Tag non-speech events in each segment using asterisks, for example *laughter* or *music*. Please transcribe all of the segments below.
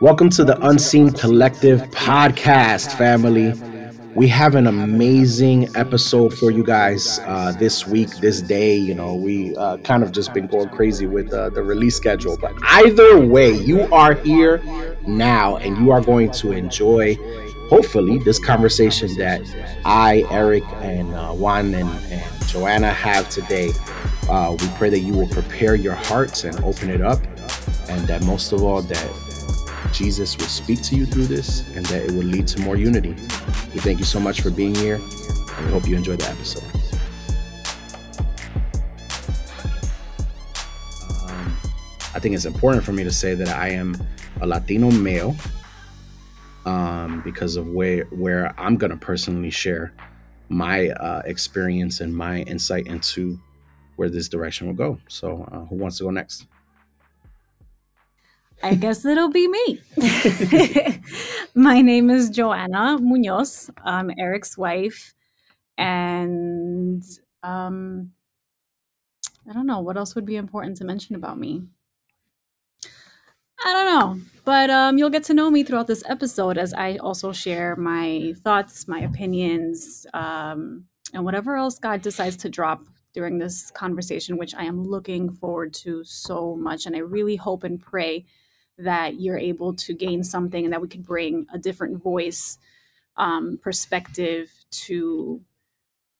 Welcome to the Unseen Collective podcast, family. We have an amazing episode for you guys uh, this week, this day. You know, we uh, kind of just been going crazy with uh, the release schedule, but either way, you are here now and you are going to enjoy, hopefully, this conversation that I, Eric, and uh, Juan and, and Joanna have today. Uh, we pray that you will prepare your hearts and open it up, and that most of all, that Jesus will speak to you through this and that it will lead to more unity. We thank you so much for being here and we hope you enjoy the episode. Um, I think it's important for me to say that I am a Latino male um, because of where where I'm going to personally share my uh, experience and my insight into where this direction will go. So, uh, who wants to go next? I guess it'll be me. *laughs* My name is Joanna Munoz. I'm Eric's wife. And um, I don't know what else would be important to mention about me. I don't know, but um, you'll get to know me throughout this episode as I also share my thoughts, my opinions, um, and whatever else God decides to drop during this conversation, which I am looking forward to so much. And I really hope and pray that you're able to gain something and that we could bring a different voice um, perspective to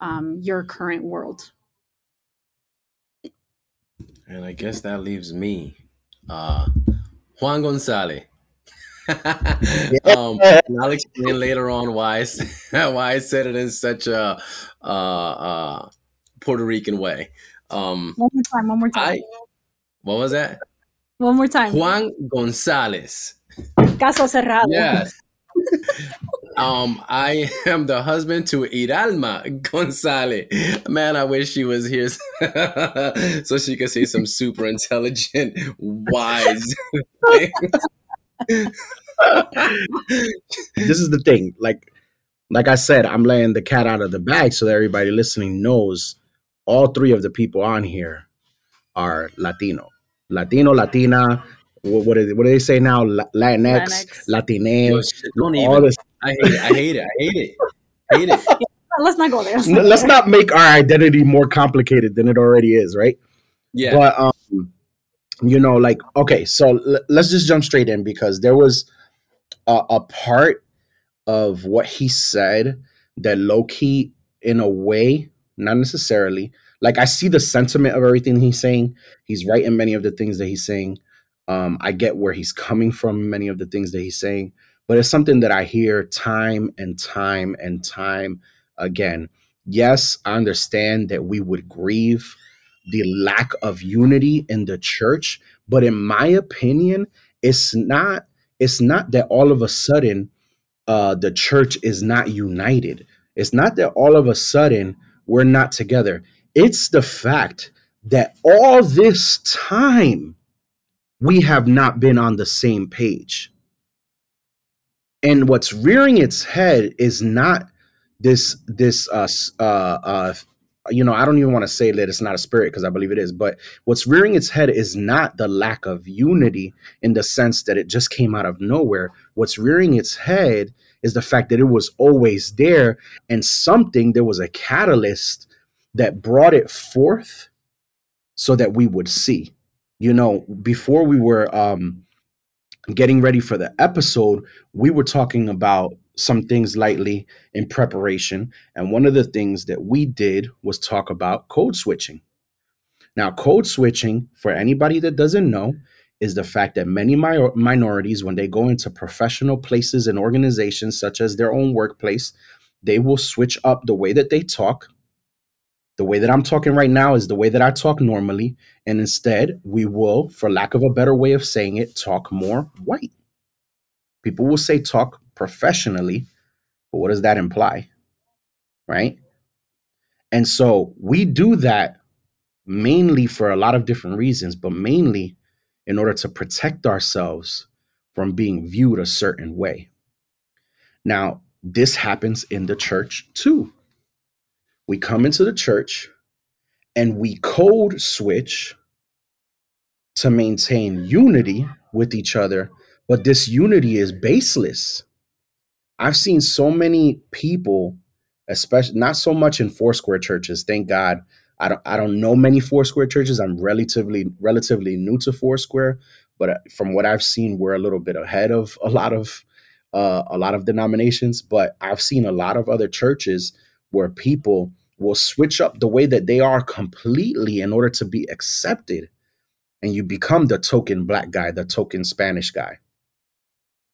um, your current world and i guess that leaves me uh, juan gonzalez *laughs* um, I'll explain later on why I, *laughs* why I said it in such a uh, uh, Puerto Rican way. Um, one more time. One more time. I, what was that? One more time. Juan Gonzalez. Caso cerrado. Yes. um, I am the husband to Iralma Gonzalez. Man, I wish she was here *laughs* so she could say some super intelligent, wise things. this is the thing. Like, like I said, I'm laying the cat out of the bag so that everybody listening knows all three of the people on here are Latino. Latino, Latina, what, what, do, what do they say now? Latinx, Latinx, all this. I hate it. I hate it. I hate it. I hate it. *laughs* Let's not go there. Let's not, Let's not make our identity more complicated than it already is, right? Yeah. But um, you know, like okay, so l- let's just jump straight in because there was a, a part of what he said that low key, in a way, not necessarily, like I see the sentiment of everything he's saying. He's right in many of the things that he's saying. Um, I get where he's coming from, many of the things that he's saying, but it's something that I hear time and time and time again. Yes, I understand that we would grieve the lack of unity in the church, but in my opinion, it's not it's not that all of a sudden uh, the church is not united. It's not that all of a sudden we're not together. It's the fact that all this time we have not been on the same page. And what's rearing its head is not this this uh uh uh you know, I don't even want to say that it's not a spirit because I believe it is, but what's rearing its head is not the lack of unity in the sense that it just came out of nowhere. What's rearing its head is the fact that it was always there and something, there was a catalyst that brought it forth so that we would see. You know, before we were um, getting ready for the episode, we were talking about some things lightly in preparation. And one of the things that we did was talk about code switching. Now, code switching, for anybody that doesn't know, is the fact that many mi- minorities, when they go into professional places and organizations such as their own workplace, they will switch up the way that they talk the way that I'm talking right now is the way that I talk normally. And instead, we will, for lack of a better way of saying it, talk more white. People will say talk professionally, but what does that imply? Right? And so we do that mainly for a lot of different reasons, but mainly in order to protect ourselves from being viewed a certain way. Now, this happens in the church too we come into the church and we code switch to maintain unity with each other, But this unity is baseless. I've seen so many people, especially not so much in Foursquare churches. Thank God, I don't I don't know many Foursquare churches. I'm relatively relatively new to Foursquare, but uh, from what I've seen, we're a little bit ahead of a lot of uh, a lot of denominations. But I've seen a lot of other churches where people will switch up the way that they are completely in order to be accepted, and you become the token black guy, the token Spanish guy,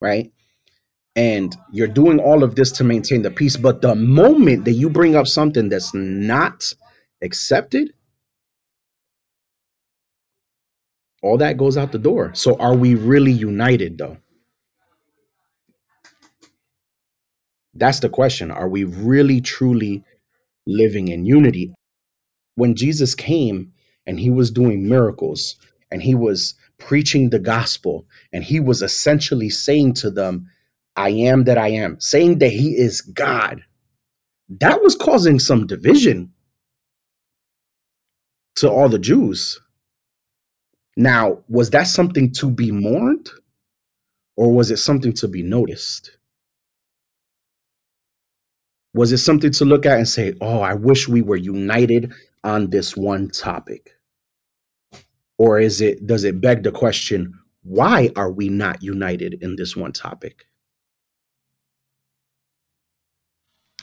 right? And you're doing all of this to maintain the peace. But the moment that you bring up something that's not accepted, all that goes out the door. So are we really united though? That's the question. Are we really truly living in unity? When Jesus came and he was doing miracles and he was preaching the gospel and he was essentially saying to them, I am that I am, saying that he is God, that was causing some division to all the Jews. Now, was that something to be mourned or was it something to be noticed? Was it something to look at and say, oh, I wish we were united on this one topic? Or is it, does it beg the question, why are we not united in this one topic?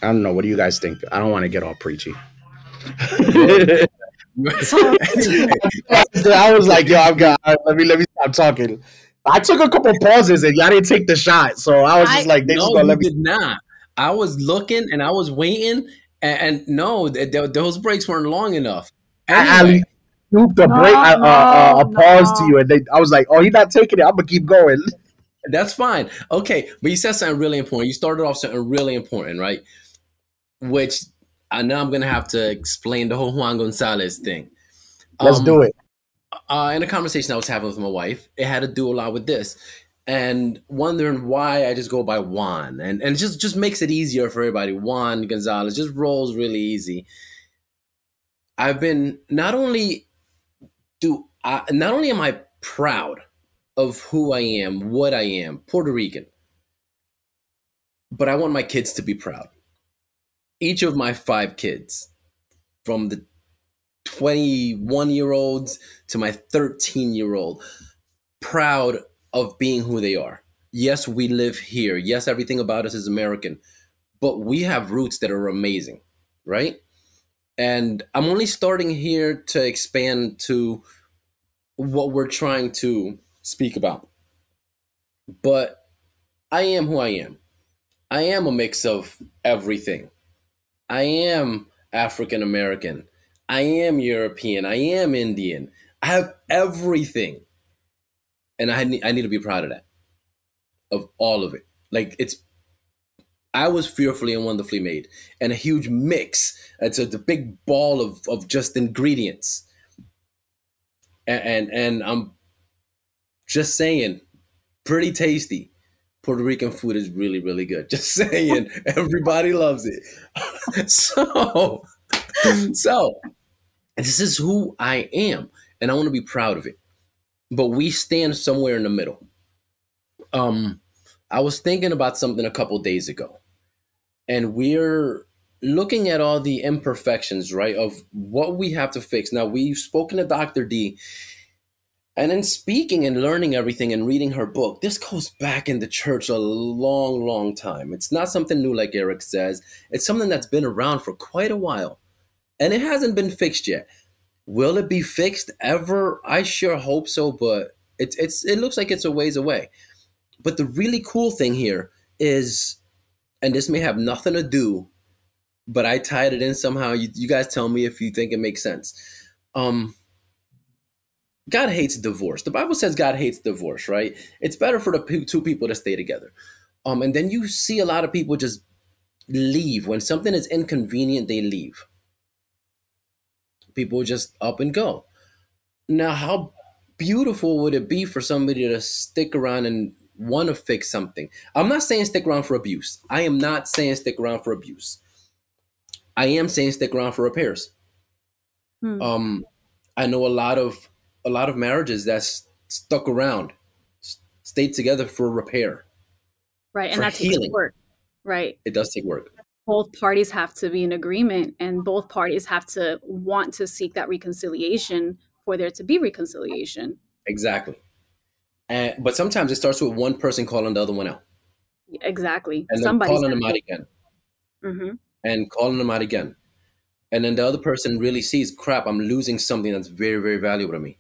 I don't know. What do you guys think? I don't want to get all preachy. *laughs* I was like, yo, I'm got. Let me let me stop talking. I took a couple pauses and y'all didn't take the shot, so I was just like, they no, just gonna let me. did not. I was looking and I was waiting, and, and no, th- th- those breaks weren't long enough. I, Anyway, I scooped a break, uh, uh, uh, a No, pause no. to you, and they, I was like, oh, he's not taking it. I'm gonna keep going. *laughs* that's fine. Okay, but you said something really important. You started off something really important, right? Which I know I'm gonna have to explain the whole Juan Gonzalez thing. Let's Um, do it. uh, in a conversation I was having with my wife, it had to do a lot with this, and wondering why I just go by Juan, and and it just just makes it easier for everybody. Juan Gonzalez just rolls really easy. I've been not only do I, not only am I proud of who I am, what I am, Puerto Rican, but I want my kids to be proud. Each of my five kids, from the 21 year olds to my 13 year old proud of being who they are. Yes, we live here. Yes, everything about us is American, but we have roots that are amazing, right? And I'm only starting here to expand to what we're trying to speak about. But I am who I am. I am a mix of everything. I am African American. I am European. I am Indian. I have everything. And I need, I need to be proud of that. Of all of it. Like it's I was fearfully and wonderfully made. And a huge mix. Uh, it's a the big ball of, of just ingredients. And, and and I'm just saying, pretty tasty. Puerto Rican food is really, really good. *laughs* Just saying, everybody loves it. *laughs* so, *laughs* so this is who I am, and I want to be proud of it. But we stand somewhere in the middle. Um, I was thinking about something a couple days ago, and we're looking at all the imperfections, right, of what we have to fix. Now, we've spoken to Dr. D, and in speaking and learning everything and reading her book, this goes back in the church a long, long time. It's not something new, like Eric says. It's something that's been around for quite a while, and it hasn't been fixed yet. Will it be fixed ever? I sure hope so, but it's it's it looks like it's a ways away. But the really cool thing here is, and this may have nothing to do, but I tied it in somehow. You, you guys tell me if you think it makes sense. Um, God hates divorce. The Bible says God hates divorce, right? It's better for the two people to stay together. Um, and then you see a lot of people just leave when something is inconvenient. They leave. People just up and go. Now, how beautiful would it be for somebody to stick around and want to fix something? I'm not saying stick around for abuse. I am not saying stick around for abuse. I am saying stick around for repairs. Hmm. Um, I know a lot of a lot of marriages that's stuck around, stayed together for repair. Right. And that takes healing. work. Right. It does take work. Both parties have to be in agreement and both parties have to want to seek that reconciliation for there to be reconciliation. Exactly. And but sometimes it starts with one person calling the other one out, Exactly. and Somebody's calling them out again, hmm and calling them out again, and then the other person really sees, crap, I'm losing something that's very, very valuable to me.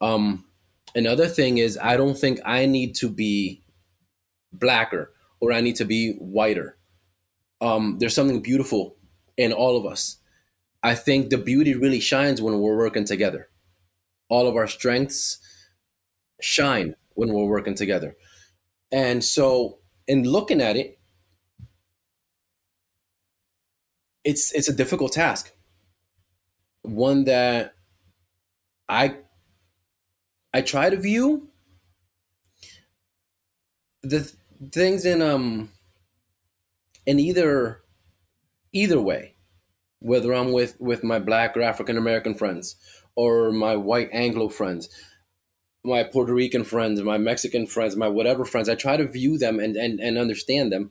Um, another thing is, I don't think I need to be blacker or I need to be whiter. Um, there's something beautiful in all of us. I think the beauty really shines when we're working together. All of our strengths shine when we're working together. And so, in looking at it, it's it's a difficult task. One that I I try to view the th- things in um in either either way whether i'm with with my black or african american friends or my white anglo friends my puerto rican friends my mexican friends my whatever friends i try to view them and and, and understand them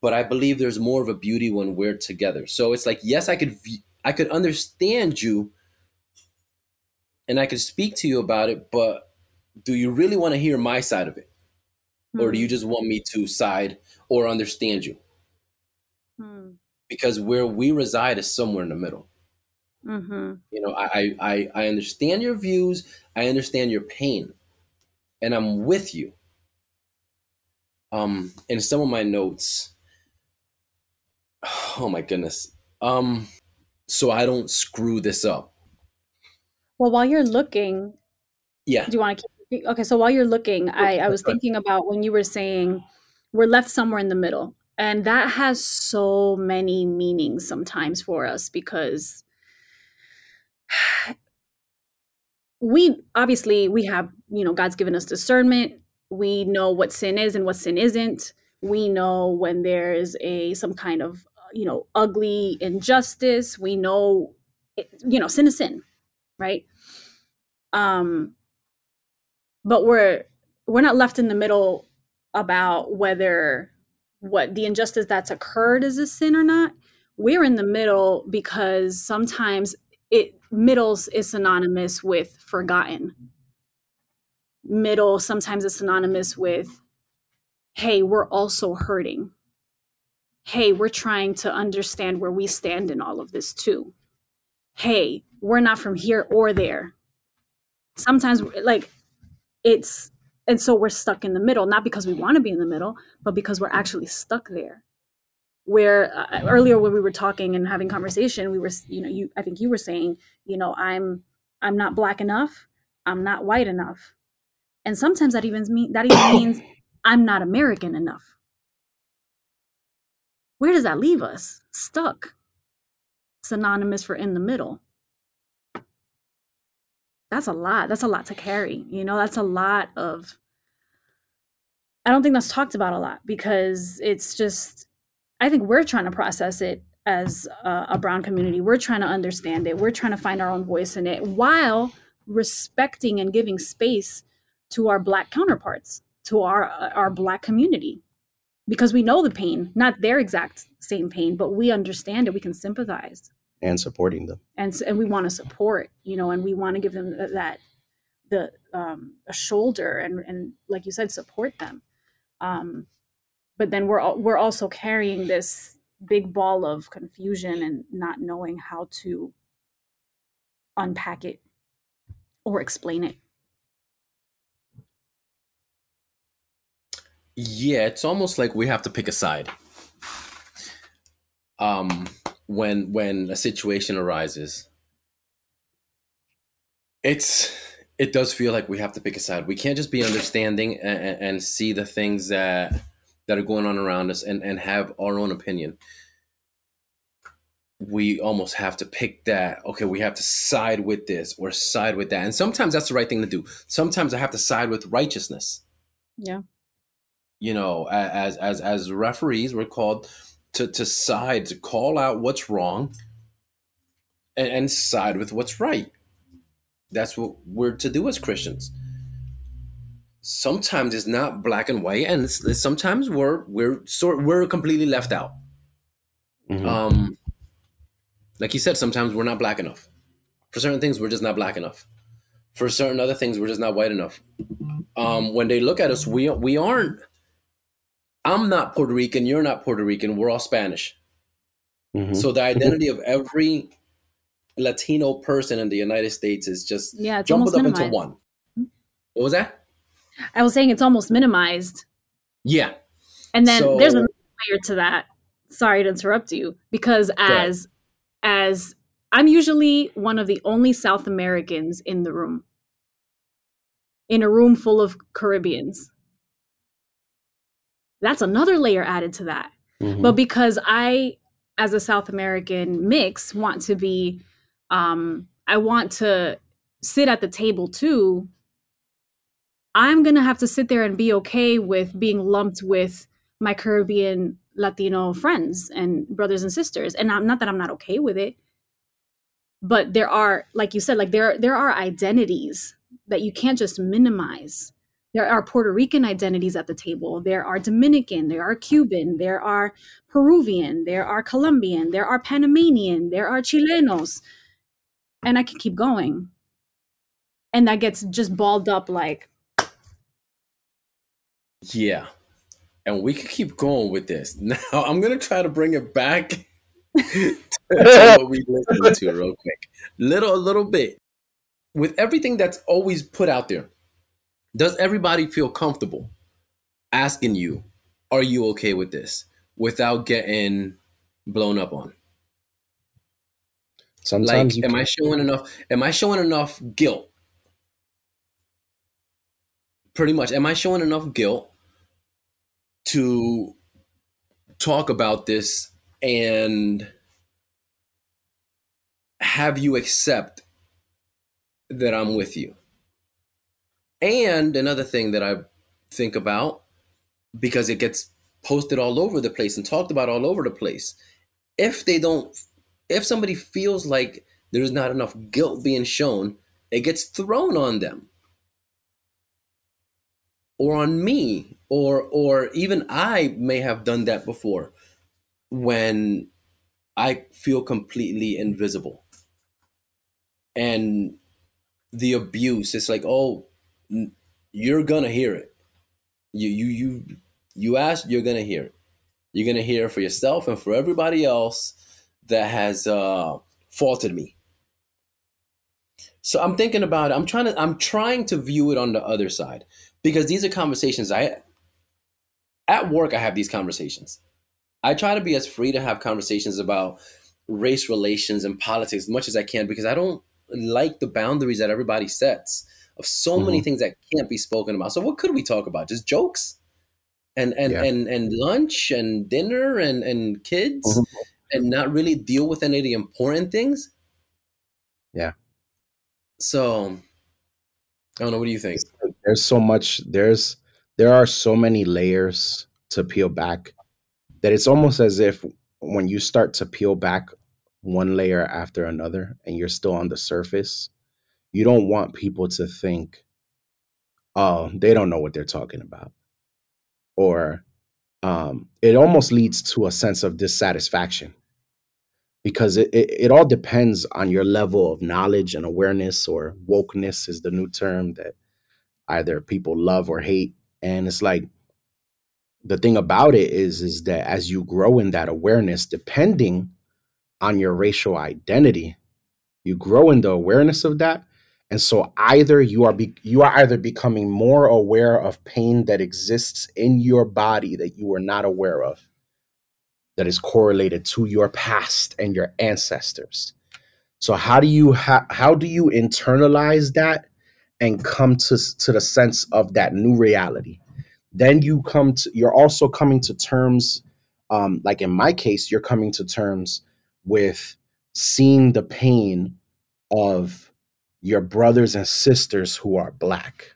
but i believe there's more of a beauty when we're together. So it's like yes i could v- i could understand you and i could speak to you about it but do you really want to hear my side of it? Or do hmm. you just want me to side or understand you Hmm. because where we reside is somewhere in the middle Mm-hmm. you know I, I i understand your views i understand your pain and i'm with you um in some of my notes *sighs* oh my goodness um so i don't screw this up Well, while you're looking, yeah do you want to keep okay? So while you're looking, I, I was thinking about when you were saying we're left somewhere in the middle, and that has so many meanings sometimes for us because *sighs* we obviously we have you know god's given us discernment. We know what sin is and what sin isn't. We know when there's a some kind of you know ugly injustice. We know it- you know sin is sin right? Um but we're we're not left in the middle about whether what the injustice that's occurred is a sin or not we're in the middle because sometimes it middles is synonymous with forgotten. Middle sometimes is synonymous with hey we're also hurting. Hey we're trying to understand where we stand in all of this too. Hey we're not from here or there. Sometimes like it's and so we're stuck in the middle not because we want to be in the middle but because we're actually stuck there. Where uh, earlier when we were talking and having conversation we were you know you i think you were saying you know i'm i'm not black enough i'm not white enough. And sometimes that even mean that even *coughs* means i'm not american enough. Where does that leave us? Stuck. Synonymous for in the middle that's a lot that's a lot to carry you know that's a lot of i don't think that's talked about a lot because it's just i think we're trying to process it as a, a brown community. We're trying to understand it. We're trying to find our own voice in it while respecting and giving space to our black counterparts to our our black community. Because we know the pain not their exact same pain but we understand it we can sympathize and supporting them. and and we want to support you know and we want to give them th- that the um a shoulder and and like you said support them um but then we're al- we're also carrying this big ball of confusion and not knowing how to unpack it or explain it Yeah, it's almost like we have to pick a side. Um, when when a situation arises, it's it does feel like we have to pick a side. We can't just be understanding and, and see the things that that are going on around us and and have our own opinion. We almost have to pick that. Okay, we have to side with this or side with that, and sometimes that's the right thing to do. Sometimes I have to side with righteousness yeah you know as as as referees we're called to to side to call out what's wrong and, and side with what's right that's what we're to do as christians sometimes it's not black and white, and it's, it's sometimes we're we're sort we're completely left out. Mhm. Um, like you said, sometimes we're not black enough. For certain things, we're just not black enough. For certain other things, we're just not white enough. Um, when they look at us, we we aren't. I'm not Puerto Rican. You're not Puerto Rican. We're all Spanish. Mhm. So the identity of every Latino person in the United States is just Yeah, it's jumbled almost up into one. What was that? I was saying it's almost minimized. Yeah. And then there's So- another layer to that. Sorry to interrupt you, because as as I'm usually one of the only South Americans in the room. In a room full of Caribbeans. That's another layer added to that. Mhm. But because I, as a South American mix, want to be, um, I want to sit at the table too. I'm gonna have to sit there and be okay with being lumped with my Caribbean Latino friends and brothers and sisters. And I'm not that I'm not okay with it, but there are, like you said, like there there are identities that you can't just minimize. There are Puerto Rican identities at the table. There are Dominican. There are Cuban. There are Peruvian. There are Colombian. There are Panamanian. There are Chilenos. And I can keep going. And that gets just balled up like, Yeah. And we could keep going with this. *laughs* Now I'm gonna try to bring it back *laughs* to what we listened to real quick. Little a little bit. With everything that's always put out there, does everybody feel comfortable asking you, are you okay with this? Without getting blown up on. Sometimes like am i showing enough am i showing enough guilt pretty much am i showing enough guilt to talk about this and have you accept that i'm with you and another thing that i think about because it gets posted all over the place and talked about all over the place if they don't if somebody feels like there's not enough guilt being shown, it gets thrown on them or on me or or even I may have done that before when I feel completely invisible. And the abuse it's like, "Oh, you're to hear it. You you you you ask, you're to hear it. You're to hear it for yourself and for everybody else that has uh, faulted me. So I'm thinking about it. I'm trying to I'm trying to view it on the other side because these are conversations I at work I have these conversations. I try to be as free to have conversations about race relations and politics as much as I can because I don't like the boundaries that everybody sets of so many things that can't be spoken about. So what could we talk about? Just jokes? And and Yeah. and and lunch and dinner and and kids Mhm. and not really deal with any of the important things. Yeah. So I don't know. What do you think? there's so much there's there are so many layers to peel back that it's almost as if when you start to peel back one layer after another and you're still on the surface you don't want people to think oh they don't know what they're talking about. Or um, it almost leads to a sense of dissatisfaction because it, it, it all depends on your level of knowledge and awareness or wokeness is the new term that either people love or hate. And it's like the thing about it is is that as you grow in that awareness depending on your racial identity you grow in the awareness of that and so either you are be, you are either becoming more aware of pain that exists in your body that you were not aware of that is correlated to your past and your ancestors. So how do you ha- how do you internalize that and come to to the sense of that new reality? Then you come to you're also coming to terms um like in my case you're coming to terms with seeing the pain of your brothers and sisters who are black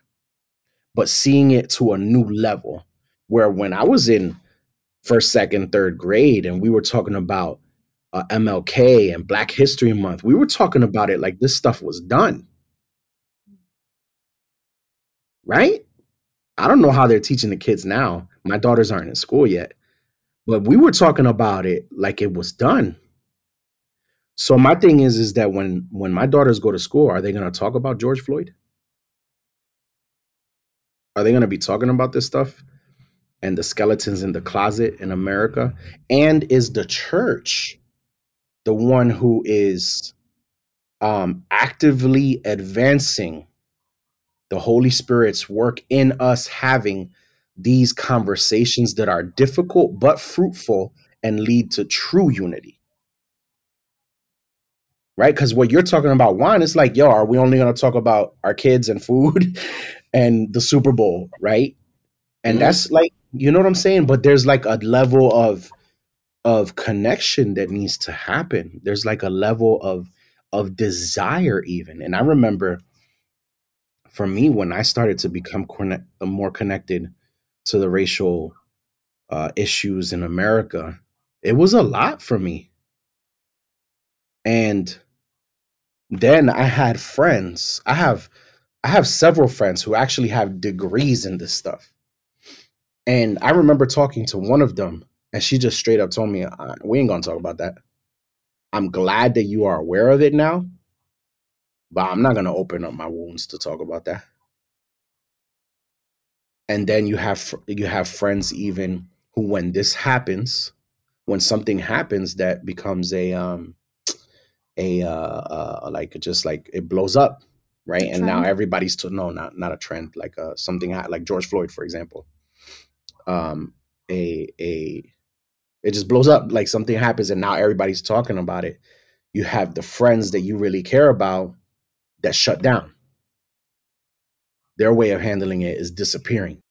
but seeing it to a new level where when i was in first second third grade and we were talking about uh, mlk and black history month we were talking about it like this stuff was done right I don't know how they're teaching the kids now. My daughters aren't in school yet, but we were talking about it like it was done. So my thing is, is that when when my daughters go to school, are they going to talk about George Floyd? Are they going to be talking about this stuff and the skeletons in the closet in America? And is the church the one who is um, actively advancing the Holy Spirit's work in us having these conversations that are difficult but fruitful and lead to true unity. Right? Because what you're talking about, Juan, it's like, yo, are we only going to talk about our kids and food *laughs* and the Super Bowl? Right. And Mhm. that's like, you know what I'm saying? But there's like a level of of connection that needs to happen. There's like a level of of desire even. And I remember for me when I started to become connect, more connected to the racial uh, issues in America, it was a lot for me. And then I had friends. I have I have several friends who actually have degrees in this stuff. And I remember talking to one of them, and she just straight up told me, "Uh, "We ain't gonna talk about that. I'm glad that you are aware of it now, but I'm not gonna open up my wounds to talk about that." And then you have you have friends even who, when this happens, when something happens that becomes a um a uh, uh like just like it blows up, right? And now everybody's to no, not not a trend, like uh something like George Floyd, for example. Um, a a it just blows up like something happens and now everybody's talking about it you have the friends that you really care about that shut down their way of handling it is disappearing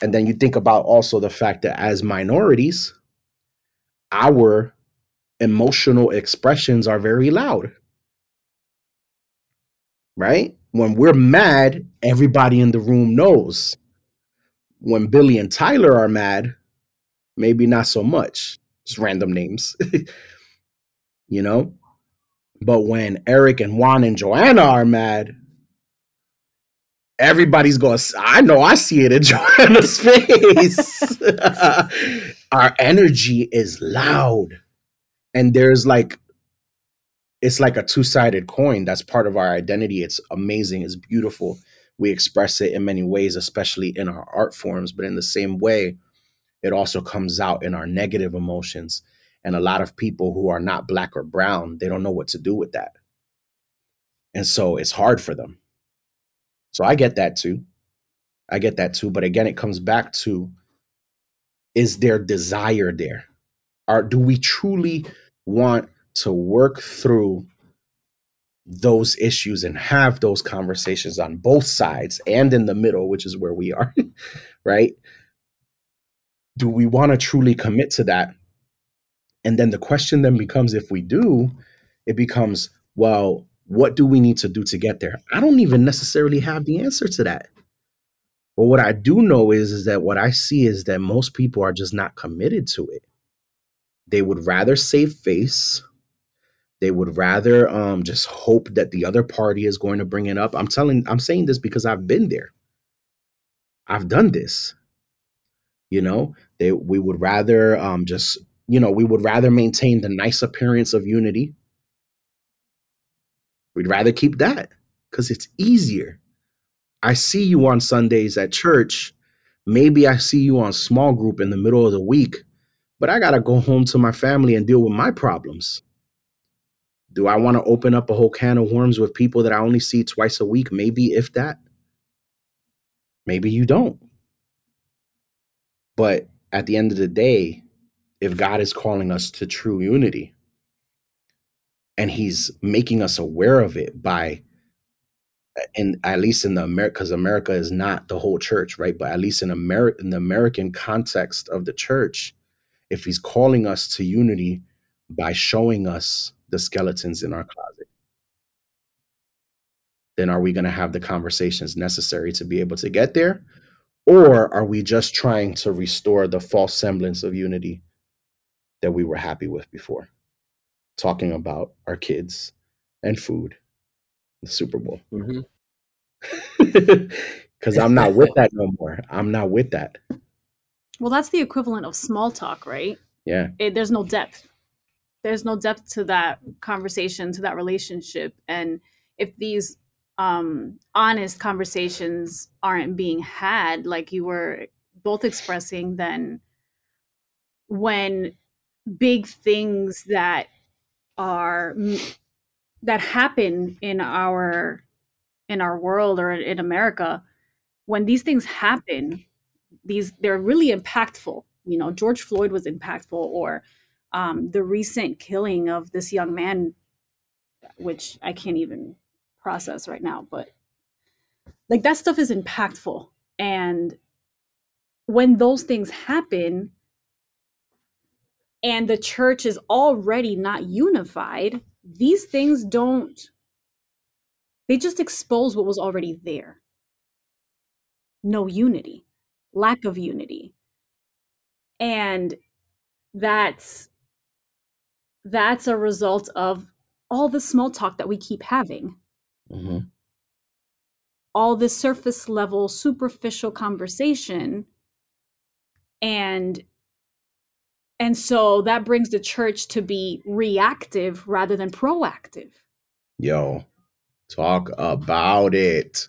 and then you think about also the fact that as minorities our emotional expressions are very loud right? When we're mad everybody in the room knows. When billy and tyler are mad maybe not so much. Just random names *laughs* you know? But when eric and juan and joanna are mad everybody's going to, i know i see it in *laughs* joanna's face. *laughs* Our energy is loud and there's like it's like a two-sided coin that's part of our identity. It's amazing. It's beautiful. We express it in many ways especially in our art forms but in the same way it also comes out in our negative emotions. And a lot of people who are not black or brown they don't know what to do with that. And so it's hard for them. So i get that too. I get that too. But again it comes back to is there desire there? Or do we truly want to work through those issues and have those conversations on both sides and in the middle which is where we are *laughs* right? Do we want to truly commit to that? And then the question then becomes if we do it becomes well what do we need to do to get there? I don't even necessarily have the answer to that. But what i do know is is that what i see is that most people are just not committed to it they would rather save face. They would rather um, just hope that the other party is going to bring it up. I'm telling i'm saying this because i've been there. I've done this. You know they we would rather um, just you know we would rather maintain the nice appearance of unity. We'd rather keep that because it's easier. I see you on sundays at church. Maybe i see you on small group in the middle of the week but i gotta go home to my family and deal with my problems. Do i want to open up a whole can of worms with people that i only see twice a week? Maybe if that. Maybe you don't. But at the end of the day if god is calling us to true unity and he's making us aware of it by uh, in at least in the America, because America is not the whole church, right? But at least in America, in the American context of the church, if he's calling us to unity by showing us the skeletons in our closet, then are we going to have the conversations necessary to be able to get there? Or are we just trying to restore the false semblance of unity that we were happy with before? Talking about our kids and food, the Super Bowl. Mm-hmm. *laughs* Because I'm not with that no more. I'm not with that. Well, that's the equivalent of small talk, right? Yeah. It, there's no depth. There's no depth to that conversation, to that relationship. And if these um, honest conversations aren't being had, like you were both expressing, then when big things that are that happen in our in our world or in America, when these things happen, these they're really impactful. You know, George Floyd was impactful, or um, the recent killing of this young man, which I can't even process right now, but like that stuff is impactful. And when those things happen, and the church is already not unified, these things don't, they just expose what was already there. No unity, lack of unity. And that's that's a result of all the small talk that we keep having. Mm-hmm. All the surface level, superficial conversation. And and so that brings the church to be reactive rather than proactive. Yo, talk about it.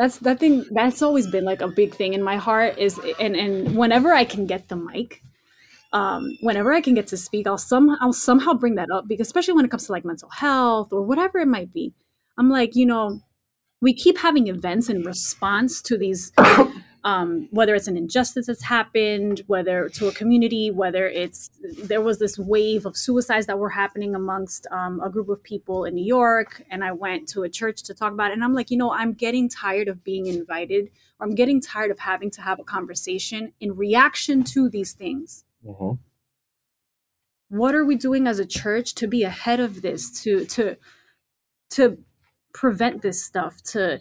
That's that thing that's always been like a big thing in my heart is and and whenever I can get the mic, um, whenever I can get to speak, I'll some I'll somehow bring that up because especially when it comes to like mental health or whatever it might be. I'm like, you know, we keep having events in response to these um, whether it's an injustice that's happened, whether to a community, whether it's there was this wave of suicides that were happening amongst um, a group of people in New York, and I went to a church to talk about it. And I'm like, you know, I'm getting tired of being invited, or I'm getting tired of having to have a conversation in reaction to these things. Mm-hmm. What are we doing as a church to be ahead of this, to to to prevent this stuff, to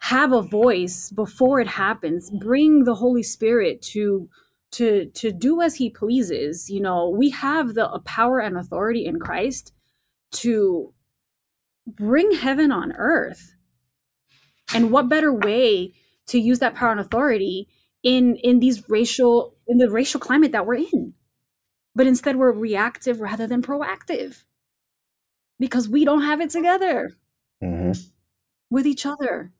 have a voice before it happens. Bring the holy spirit to to to do as he pleases. You know we have the power and authority in christ to bring heaven on earth. And what better way to use that power and authority in in these racial in the racial climate that we're in? But instead we're reactive rather than proactive because we don't have it together mm-hmm. with each other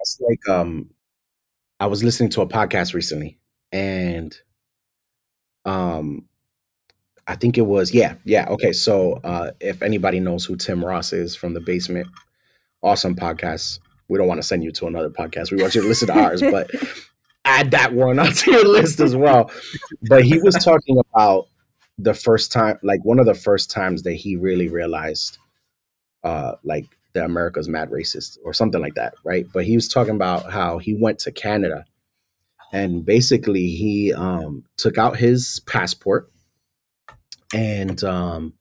It's like um I was listening to a podcast recently and um I think it was yeah, yeah, okay. So uh if anybody knows who Tim Ross is from the basement, awesome podcast. We don't want to send you to another podcast. We want you to listen to ours, but add that one *laughs* onto your list as well. But he was talking about the first time, like one of the first times that he really realized uh like the America's Mad Racist or something like that, right? But he was talking about how he went to Canada and basically he um, took out his passport and um,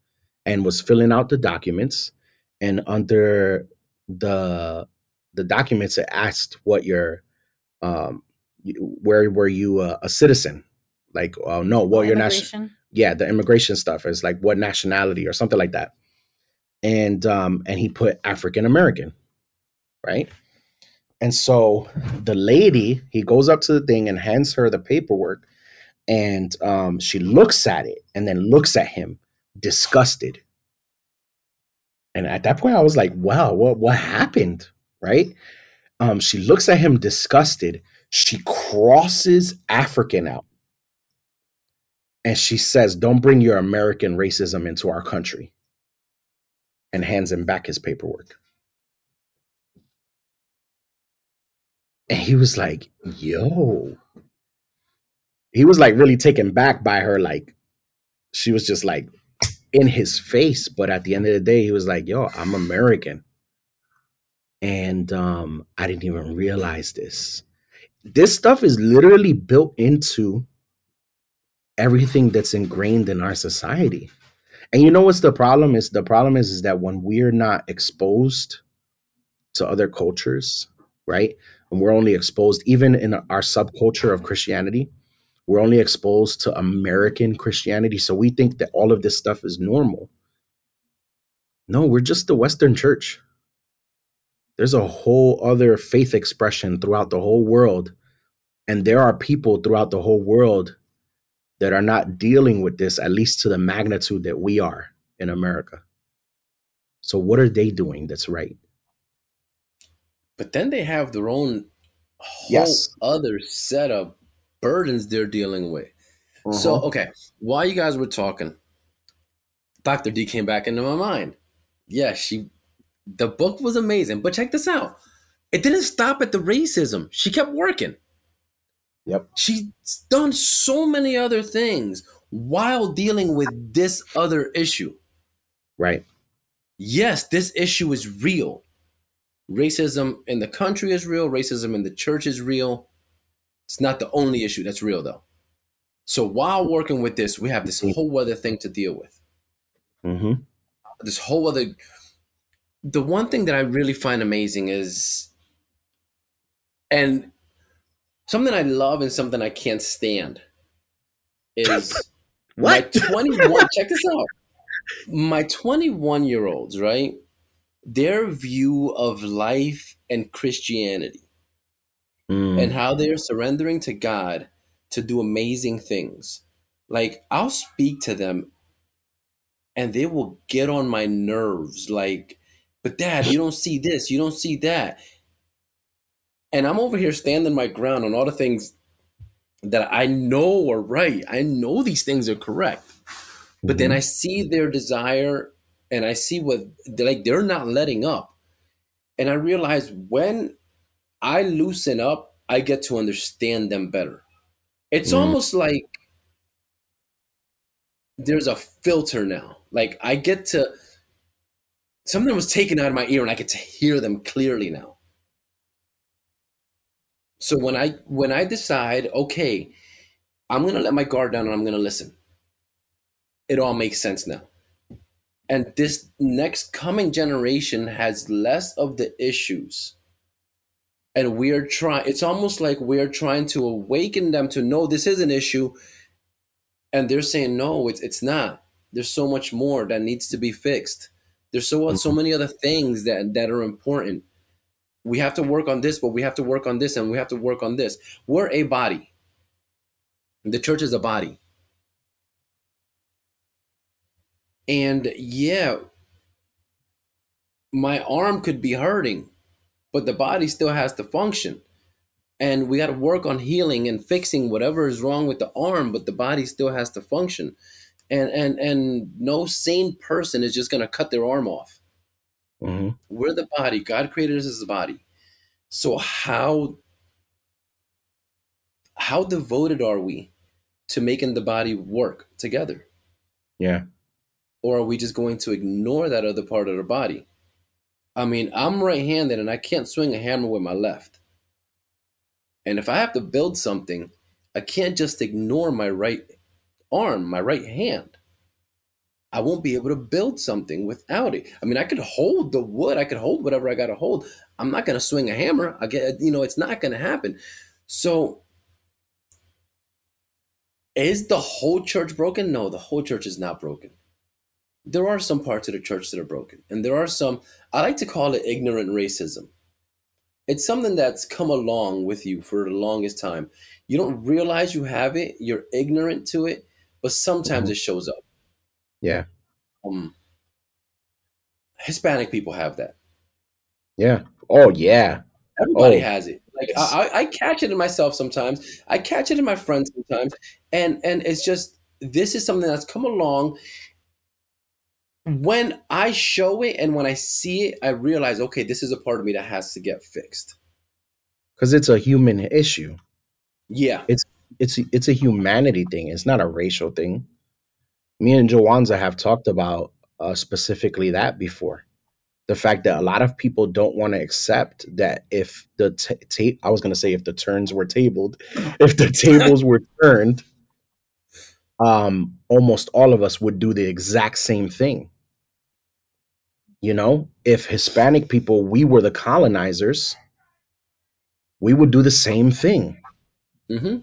and was filling out the documents. And under the the documents it asked what your um, where were you a, a citizen? Like uh, no well your national yeah the immigration stuff is like what nationality or something like that and um, and he put African American, right? And so the lady, he goes up to the thing and hands her the paperwork, and um, she looks at it and then looks at him, disgusted. And at that point, I was like, "Wow, what what happened?" Right? Um, she looks at him disgusted. She crosses African out, and she says, "Don't bring your American racism into our country." And hands him back his paperwork. And he was like, yo. He was like really taken back by her. Like, she was just like in his face. But at the end of the day, he was like, yo, I'm American. And um, I didn't even realize this. This stuff is literally built into everything that's ingrained in our society. And you know what's the problem is? The problem is, is that when we're not exposed to other cultures, right? And we're only exposed, even in our subculture of Christianity, we're only exposed to American Christianity. So we think that all of this stuff is normal. No, we're just the Western church. There's a whole other faith expression throughout the whole world. And there are people throughout the whole world that are not dealing with this, at least to the magnitude that we are in America. So, what are they doing that's right? But then they have their own whole Yes. other set of burdens they're dealing with. So, Uh-huh. okay, while you guys were talking, Dr. D came back into my mind. Yeah, she, the book was amazing, but check this out. It didn't stop at the racism. She kept working. Yep. She's done so many other things while dealing with this other issue. Right. Yes, this issue is real. Racism in the country is real, racism in the church is real. It's not the only issue that's real, though. So while working with this, we have this whole other thing to deal with. hmm This whole other. The one thing that I really find amazing is, and something I love and something I can't stand is *laughs* What? My 21, check this out. My 21 year olds, right? Their view of life and Christianity Mm. and how they're surrendering to God to do amazing things. Like, I'll speak to them and they will get on my nerves. Like, but dad, you don't see this, you don't see that. And I'm over here standing my ground on all the things that I know are right. I know these things are correct. But then Mhm. I see their desire and I see what they're like they're not letting up. And I realize when I loosen up, I get to understand them better. It's Mhm. almost like there's a filter now. Like I get to something was taken out of my ear and I get to hear them clearly now. So when I when I decide, okay, I'm gonna let my guard down and I'm gonna listen. It all makes sense now. And this next coming generation has less of the issues. And we're trying, it's almost like we're trying to awaken them to know this is an issue. And they're saying, no, it's, it's not. There's so much more that needs to be fixed. There's so, mm-hmm. so many other things that, that are important. We have to work on this, but we have to work on this and we have to work on this. We're a body. The church is a body. And yeah, my arm could be hurting, but the body still has to function. And we got to work on healing and fixing whatever is wrong with the arm, but the body still has to function. And and and no sane person is just going to cut their arm off. Mhm. We're the body. God created us as a body. So how how devoted are we to making the body work together? Yeah. or are we just going to ignore that other part of the body? I mean, I'm right handed and I can't swing a hammer with my left. And if I have to build something, I can't just ignore my right arm, my right hand. I won't be able to build something without it. I mean, I could hold the wood, I could hold whatever I got to hold. I'm not going to swing a hammer. I get, you know, it's not going to happen. So, is the whole church broken? No, the whole church is not broken there are some parts of the church that are broken and there are some i like to call it ignorant racism it's something that's come along with you for the longest time you don't realize you have it you're ignorant to it but sometimes Mhm. it shows up Yeah. um hispanic people have that Yeah. Oh yeah. everybody Oh, has it like yes. I, I I catch it in myself sometimes i catch it in my friends sometimes and and it's just this is something that's come along when I show it and when I see it, I realize, okay, this is a part of me that has to get fixed. Because it's a human issue. Yeah. It's it's it's a humanity thing. It's not a racial thing. Me and Joanza have talked about uh, specifically that before. The fact that a lot of people don't want to accept that if the ta ta- I was going to say if the turns were tabled, *laughs* if the tables were turned, um, almost all of us would do the exact same thing. You know, if Hispanic people, we were the colonizers, we would do the same thing. hmm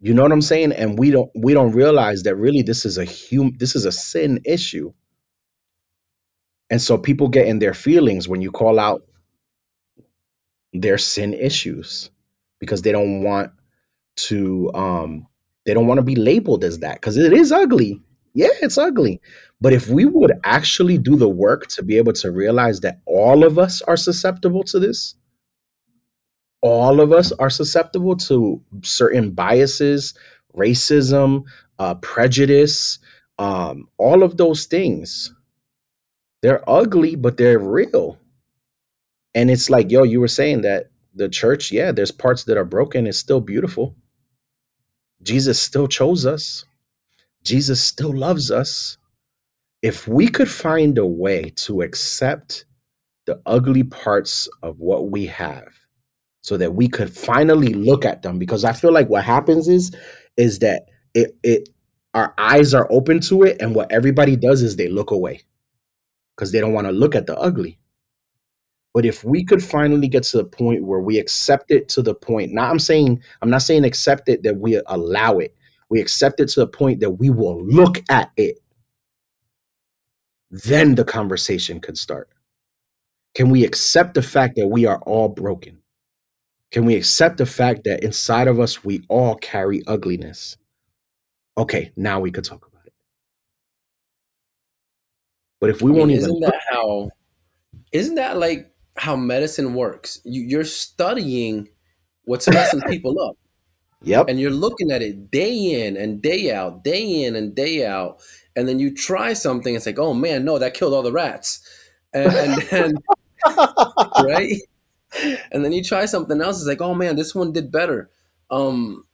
You know what I'm saying? And we don't we don't realize that really this is a hum this is a sin issue. And so people get in their feelings when you call out their sin issues because they don't want to um they don't want to be labeled as that because it is ugly. Yeah, it's ugly. But if we would actually do the work to be able to realize that all of us are susceptible to this, all of us are susceptible to certain biases, racism, uh, prejudice, um, all of those things. They're ugly, but they're real. And it's like, yo, you were saying that the church, yeah, there's parts that are broken. It's still beautiful. Jesus still chose us. Jesus still loves us. If we could find a way to accept the ugly parts of what we have so that we could finally look at them because I feel like what happens is is that it it our eyes are open to it and what everybody does is they look away because they don't want to look at the ugly. But if we could finally get to the point where we accept it to the point, not I'm saying, I'm not saying accept it that we allow it. We accept it to the point that we will look at it. Then the conversation could start. Can we accept the fact that we are all broken? Can we accept the fact that inside of us we all carry ugliness? Okay, now we could talk about it. But if we I won't mean, even isn't that how? Isn't that like how medicine works? You, you're studying what's messing *coughs* people up, Yep. and you're looking at it day in and day out, day in and day out, and then you try something. It's like, oh man, no, that killed all the rats, and, and then *laughs* *laughs* right, and then you try something else. It's like, oh man, this one did better. Um,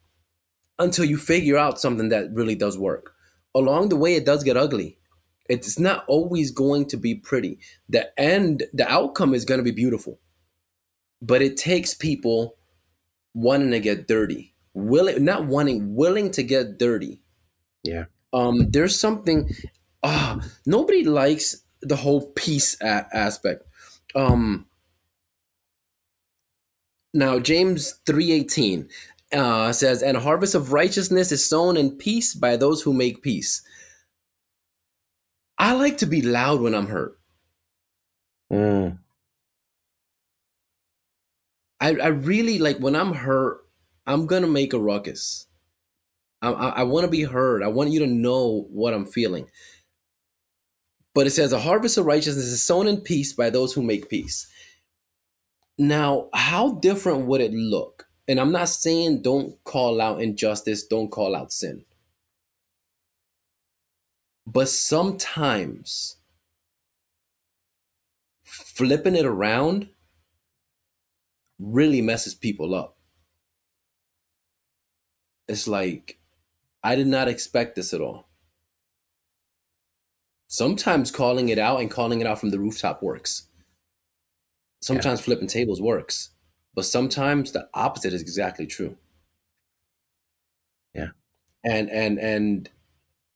until you figure out something that really does work. Along the way, it does get ugly. It's not always going to be pretty. The end, the outcome is going to be beautiful, but it takes people wanting to get dirty, willing, not wanting, willing to get dirty. Yeah. Um, there's something. Ah, nobody likes the whole peace a- aspect. Um, now James three eighteen uh, says, "And a harvest of righteousness is sown in peace by those who make peace." I like to be loud when I'm hurt. Mm, I, I really like when I'm hurt. I'm gonna make a ruckus. I, I, I want to be heard. I want you to know what I'm feeling. But it says, "A harvest of righteousness is sown in peace by those who make peace." Now, how different would it look? And I'm not saying don't call out injustice, don't call out sin. But sometimes flipping it around really messes people up. It's like, I did not expect this at all. Sometimes calling it out and calling it out from the rooftop works. Sometimes flipping tables works, but sometimes the opposite is exactly true. Yeah. And and and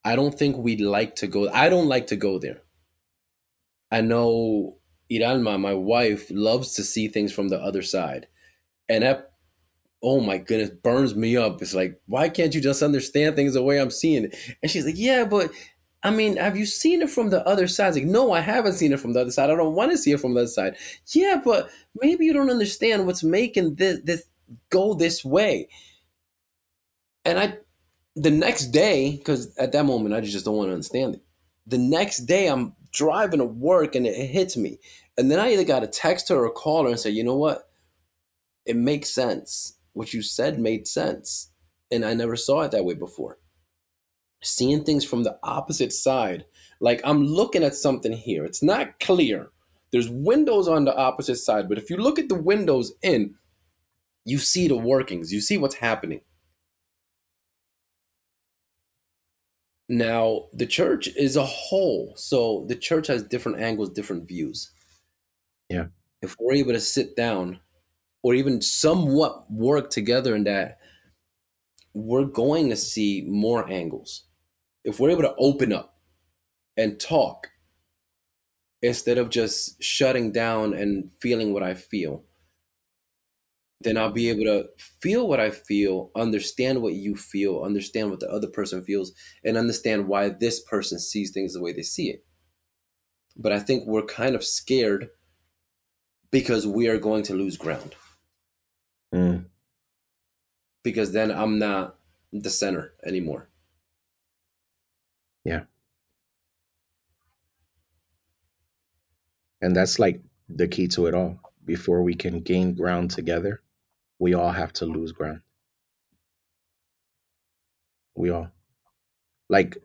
I don't think we'd like to go. I don't like to go there. I know Iralma, my wife, loves to see things from the other side. And that, oh my goodness, burns me up. It's like, why can't you just understand things the way I'm seeing it? And she's like, yeah, but I mean, have you seen it from the other side? Like, no, I haven't seen it from the other side. I don't want to see it from the other side. Yeah, but maybe you don't understand what's making this this go this way. And I, the next day, because at that moment I just don't want to understand it. The next day I'm driving to work and it hits me, and then I either got to text her or call her and say, you know what, it makes sense. What you said made sense, and I never saw it that way before seeing things from the opposite side. Like I'm looking at something here. It's not clear. There's windows on the opposite side, but if you look at the windows in, you see the workings, you see what's happening. Now, the church is a whole. So the church has different angles, different views. Yeah. If we're able to sit down or even somewhat work together in that, we're going to see more angles if we're able to open up and talk instead of just shutting down and feeling what I feel, then I'll be able to feel what I feel, understand what you feel, understand what the other person feels, and understand why this person sees things the way they see it. but I think we're kind of scared because we are going to lose ground. Mm. Because then I'm not the center anymore. Yeah. And that's like the key to it all. Before we can gain ground together, we all have to lose ground. We all. Like,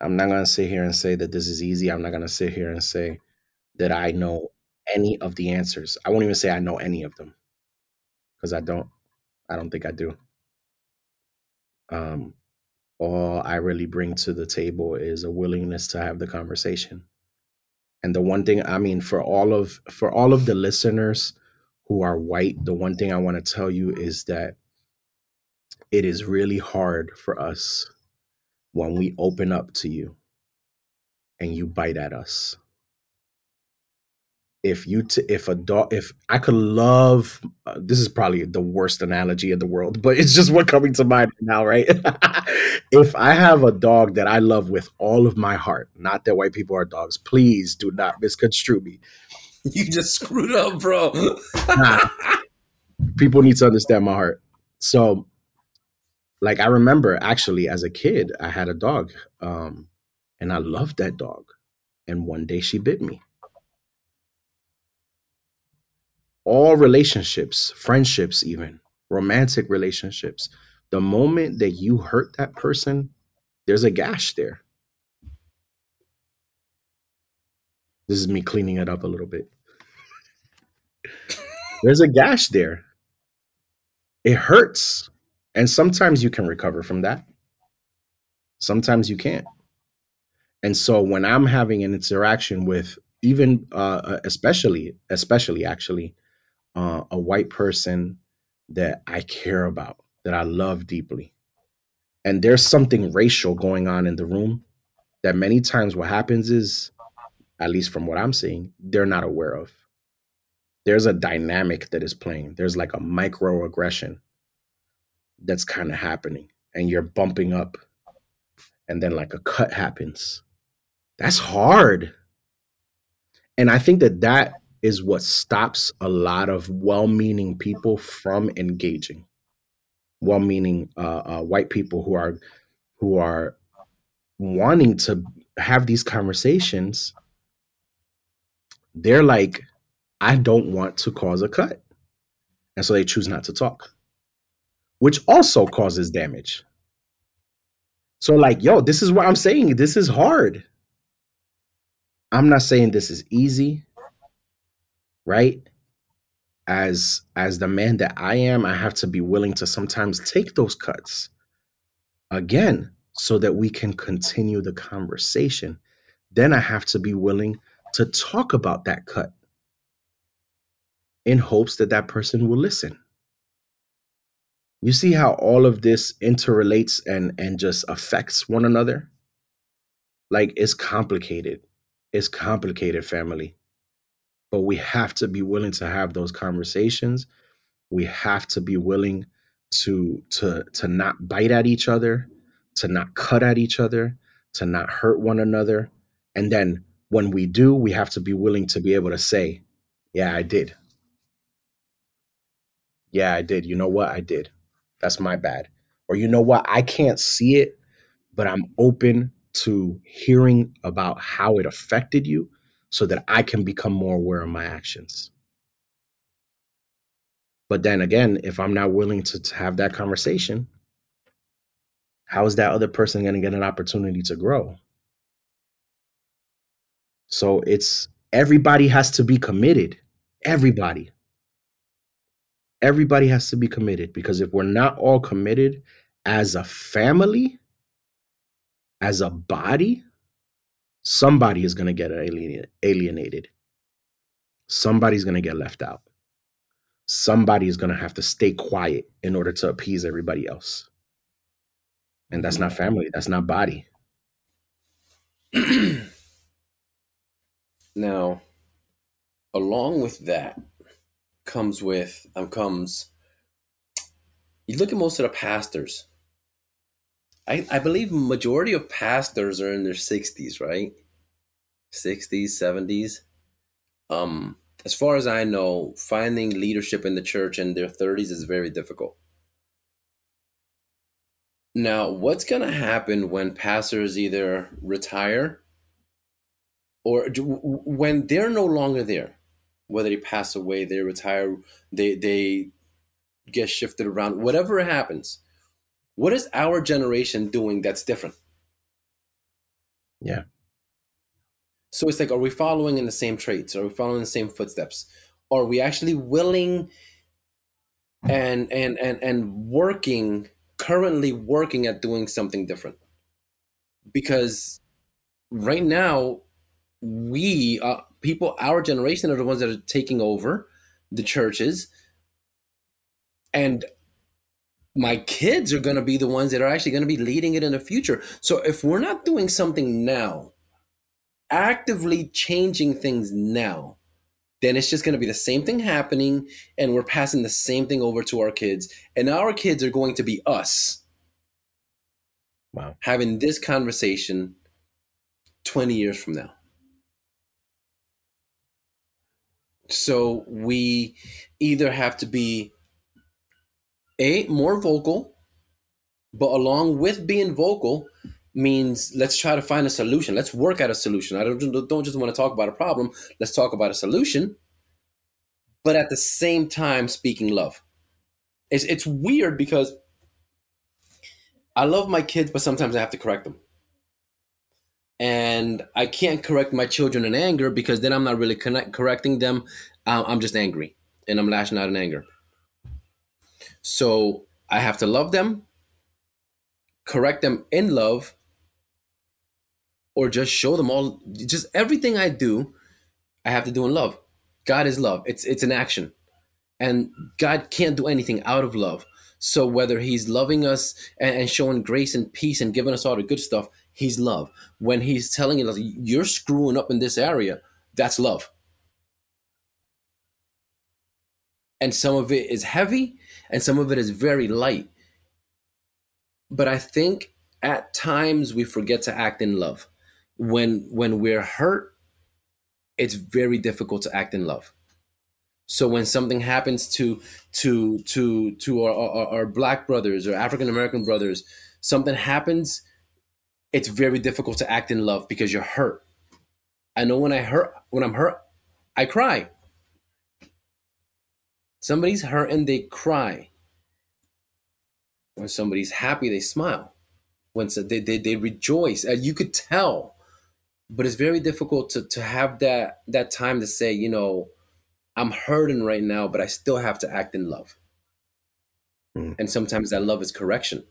I'm not going to sit here and say that this is easy. I'm not going to sit here and say that I know any of the answers. I won't even say I know any of them because I don't. I don't think I do. Um, all I really bring to the table is a willingness to have the conversation. And the one thing I mean for all of for all of the listeners who are white, the one thing I want to tell you is that it is really hard for us when we open up to you and you bite at us if you t- if a dog if i could love uh, this is probably the worst analogy in the world but it's just what coming to mind now right? *laughs* If i have a dog that i love with all of my heart not that white people are dogs please do not misconstrue me. *laughs* You just screwed up bro. Nah, people need to understand my heart. So like i remember actually as a kid i had a dog um and i loved that dog. And one day she bit me all relationships, friendships, even romantic relationships, the moment that you hurt that person, there's a gash there. This is me cleaning it up a little bit. *laughs* There's a gash there. It hurts. And sometimes you can recover from that. Sometimes you can't. And so when I'm having an interaction with even uh, uh especially especially actually uh, a white person that I care about, that I love deeply. And there's something racial going on in the room that many times what happens is, at least from what I'm seeing, they're not aware of. There's a dynamic that is playing. There's like a microaggression that's kind of happening, and you're bumping up, and then like a cut happens. That's hard. And I think that that is what stops a lot of well-meaning people from engaging. Well-meaning uh, uh, white people who are who are wanting to have these conversations. They're like i don't want to cause a cut. And so they choose not to talk which also causes damage. So like yo this is what i'm saying. This is hard. I'm not saying this is easy right? As as the man that I am, I have to be willing to sometimes take those cuts again so that we can continue the conversation. Then I have to be willing to talk about that cut in hopes that that person will listen. You see how all of this interrelates and and just affects one another? Like it's complicated. It's complicated, family but we have to be willing to have those conversations. We have to be willing to to to not bite at each other to not cut at each other to not hurt one another. And then when we do we have to be willing to be able to say yeah i did. Yeah i did. You know what? I did. That's my bad. Or you know what? I can't see it but i'm open to hearing about how it affected you so that I can become more aware of my actions. But then again, if I'm not willing to, to have that conversation, how is that other person going to get an opportunity to grow? So it's everybody has to be committed. Everybody. Everybody has to be committed because if we're not all committed as a family, as a body, somebody is going to get alienated. Somebody's going to get left out. Somebody is going to have to stay quiet in order to appease everybody else. And that's not family, that's not body. *clears throat* now, along with that comes with um, comes you look at most of the pastors I, I believe majority of pastors are in their 60s, right? 60s, 70s. Um, as far as I know, finding leadership in the church in their 30s is very difficult. Now, what's going to happen when pastors either retire or do, when they're no longer there? Whether they pass away, they retire, they they get shifted around, whatever happens. What is our generation doing that's different? Yeah. So it's like, are we following in the same traits? Are we following the same footsteps? Are we actually willing and and and and working currently working at doing something different? Because right now, we uh, people, our generation are the ones that are taking over the churches, and my kids are going to be the ones that are actually going to be leading it in the future. So if we're not doing something now actively changing things now, then it's just going to be the same thing happening and we're passing the same thing over to our kids. And our kids are going to be us. Wow. Having this conversation 20 years from now. So we either have to be a more vocal but along with being vocal means let's try to find a solution. Let's work at a solution. I don't, don't just want to talk about a problem. Let's talk about a solution, but at the same time, speaking love. It's, it's weird because I love my kids, but sometimes I have to correct them. And I can't correct my children in anger because then I'm not really connect, correcting them. Um, I'm just angry and I'm lashing out in anger. So I have to love them, correct them in love, or just show them all just everything I do, I have to do in love. God is love. It's it's an action. And God can't do anything out of love. So whether he's loving us and, showing grace and peace and giving us all the good stuff, he's love. When he's telling us you're screwing up in this area, that's love. And some of it is heavy and some of it is very light. But I think at times we forget to act in love. When when we're hurt it's very difficult to act in love. So when something happens to to to to our, our, our black brothers or african american brothers something happens it's very difficult to act in love because you're hurt. I know when i hurt when i'm hurt i cry somebody's hurt and they cry. When somebody's happy they smile. When so they, they, they rejoice. Uh, you could tell. But it's very difficult to to have that that time to say you know i'm hurting right now but i still have to act in love. Mm. and sometimes that love is correction.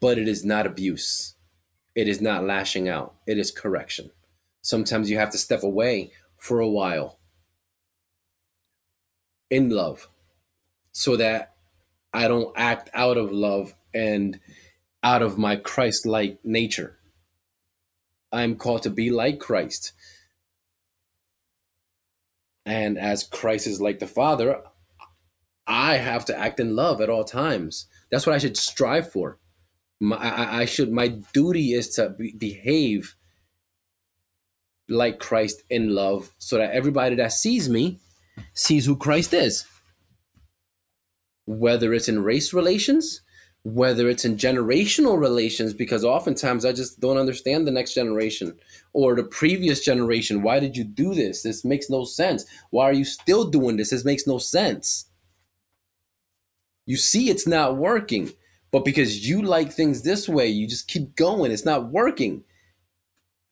But it is not abuse. It is not lashing out. It is correction. Sometimes you have to step away for a while in love so that i don't act out of love and out of my christ-like nature I'm called to be like Christ. And as Christ is like the Father, I have to act in love at all times. That's what I should strive for. My, I, I should. My duty is to be, behave like Christ in love, so that everybody that sees me sees who Christ is. Whether it's in race relations, whether it's in generational relations, because oftentimes I just don't understand the next generation or the previous generation. Why did you do this? This makes no sense. Why are you still doing this? This makes no sense. You see, it's not working, but because you like things this way, you just keep going. It's not working.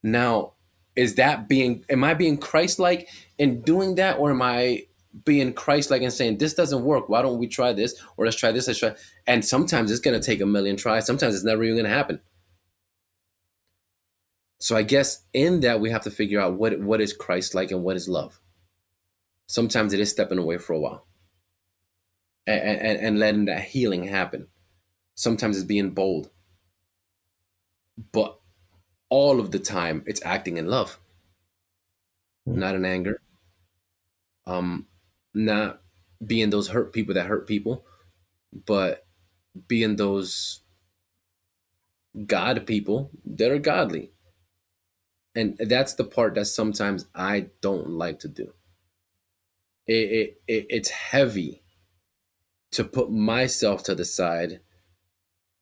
Now, is that being, am I being Christ like in doing that, or am I being Christ like and saying, This doesn't work. Why don't we try this? Or let's try this, let's try. And sometimes it's gonna take a million tries. Sometimes it's never even gonna happen. So I guess in that we have to figure out what what is Christ like and what is love. Sometimes it is stepping away for a while. And, and, and letting that healing happen. Sometimes it's being bold. But all of the time it's acting in love. Mm-hmm. Not in anger. Um, not being those hurt people that hurt people, but being those God people that are godly. And that's the part that sometimes I don't like to do. It, it, it it's heavy to put myself to the side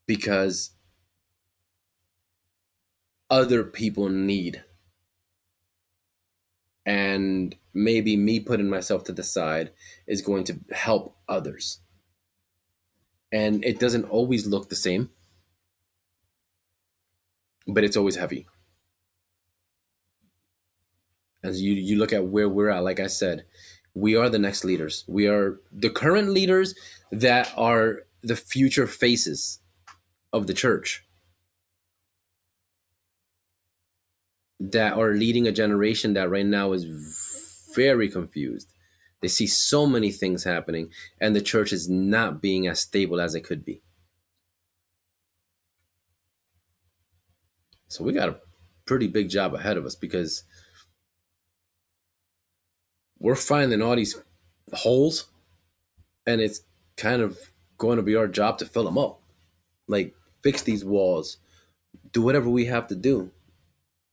because other people need. And maybe me putting myself to the side is going to help others. And it doesn't always look the same but it's always heavy. As you you look at where we're at like i said we are the next leaders. We are the current leaders that are the future faces of the church that are leading a generation that right now is very confused. They see so many things happening, and the church is not being as stable as it could be. So we got a pretty big job ahead of us because we're finding all these holes, and it's kind of going to be our job to fill them up. Like, fix these walls, do whatever we have to do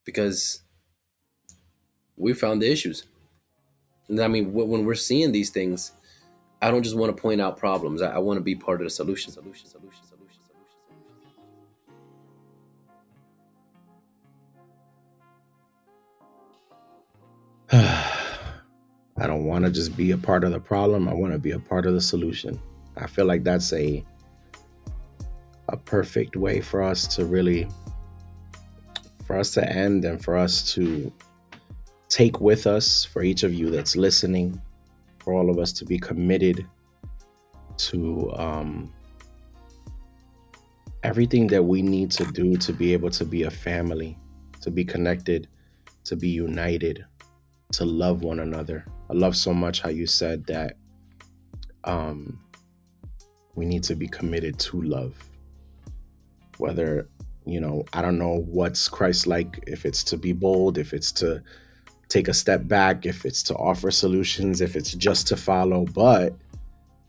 because we found the issues. And I mean, when we're seeing these things, I don't just want to point out problems. I, want to be part of the solution. Solution. Solution. Solution. Solution. *sighs* I don't want to just be a part of the problem. I want to be a part of the solution. I feel like that's a a perfect way for us to really for us to end and for us to take with us, for each of you that's listening, for all of us to be committed to um, everything that we need to do to be able to be a family, to be connected, to be united, to love one another. I love so much how you said that um, we need to be committed to love. Whether you know, I don't know what's Christ like, if it's to be bold, if it's to take a step back, if it's to offer solutions, if it's just to follow. But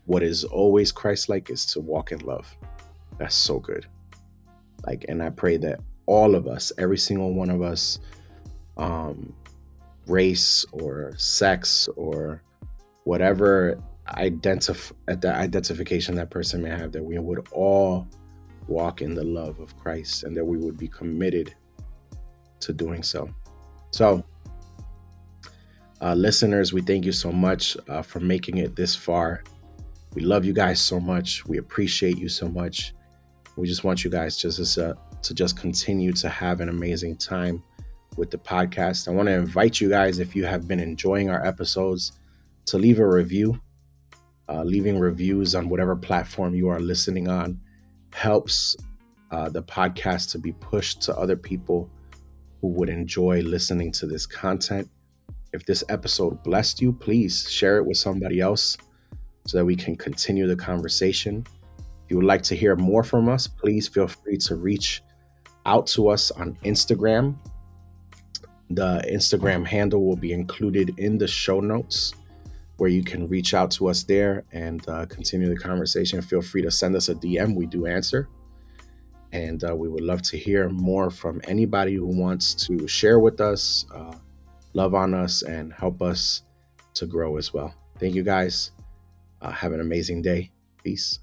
what is always Christ like is to walk in love. That's so good. Like, and I pray that all of us, every single one of us, um, race or sex or whatever identify at the identification that person may have, that we would all walk in the love of Christ and that we would be committed to doing so. So, uh, listeners, we thank you so much uh, for making it this far. We love you guys so much. We appreciate you so much. We just want you guys just uh, to just continue to have an amazing time with the podcast. I want to invite you guys, if you have been enjoying our episodes, to leave a review. Uh, leaving reviews on whatever platform you are listening on helps uh, the podcast to be pushed to other people who would enjoy listening to this content. If this episode blessed you, please share it with somebody else so that we can continue the conversation. If you would like to hear more from us, please feel free to reach out to us on Instagram. The Instagram handle will be included in the show notes where you can reach out to us there and uh, continue the conversation. Feel free to send us a DM. We do answer. And uh, we would love to hear more from anybody who wants to share with us, uh, love on us, and help us to grow as well. Thank you guys. Uh, have an amazing day. Peace.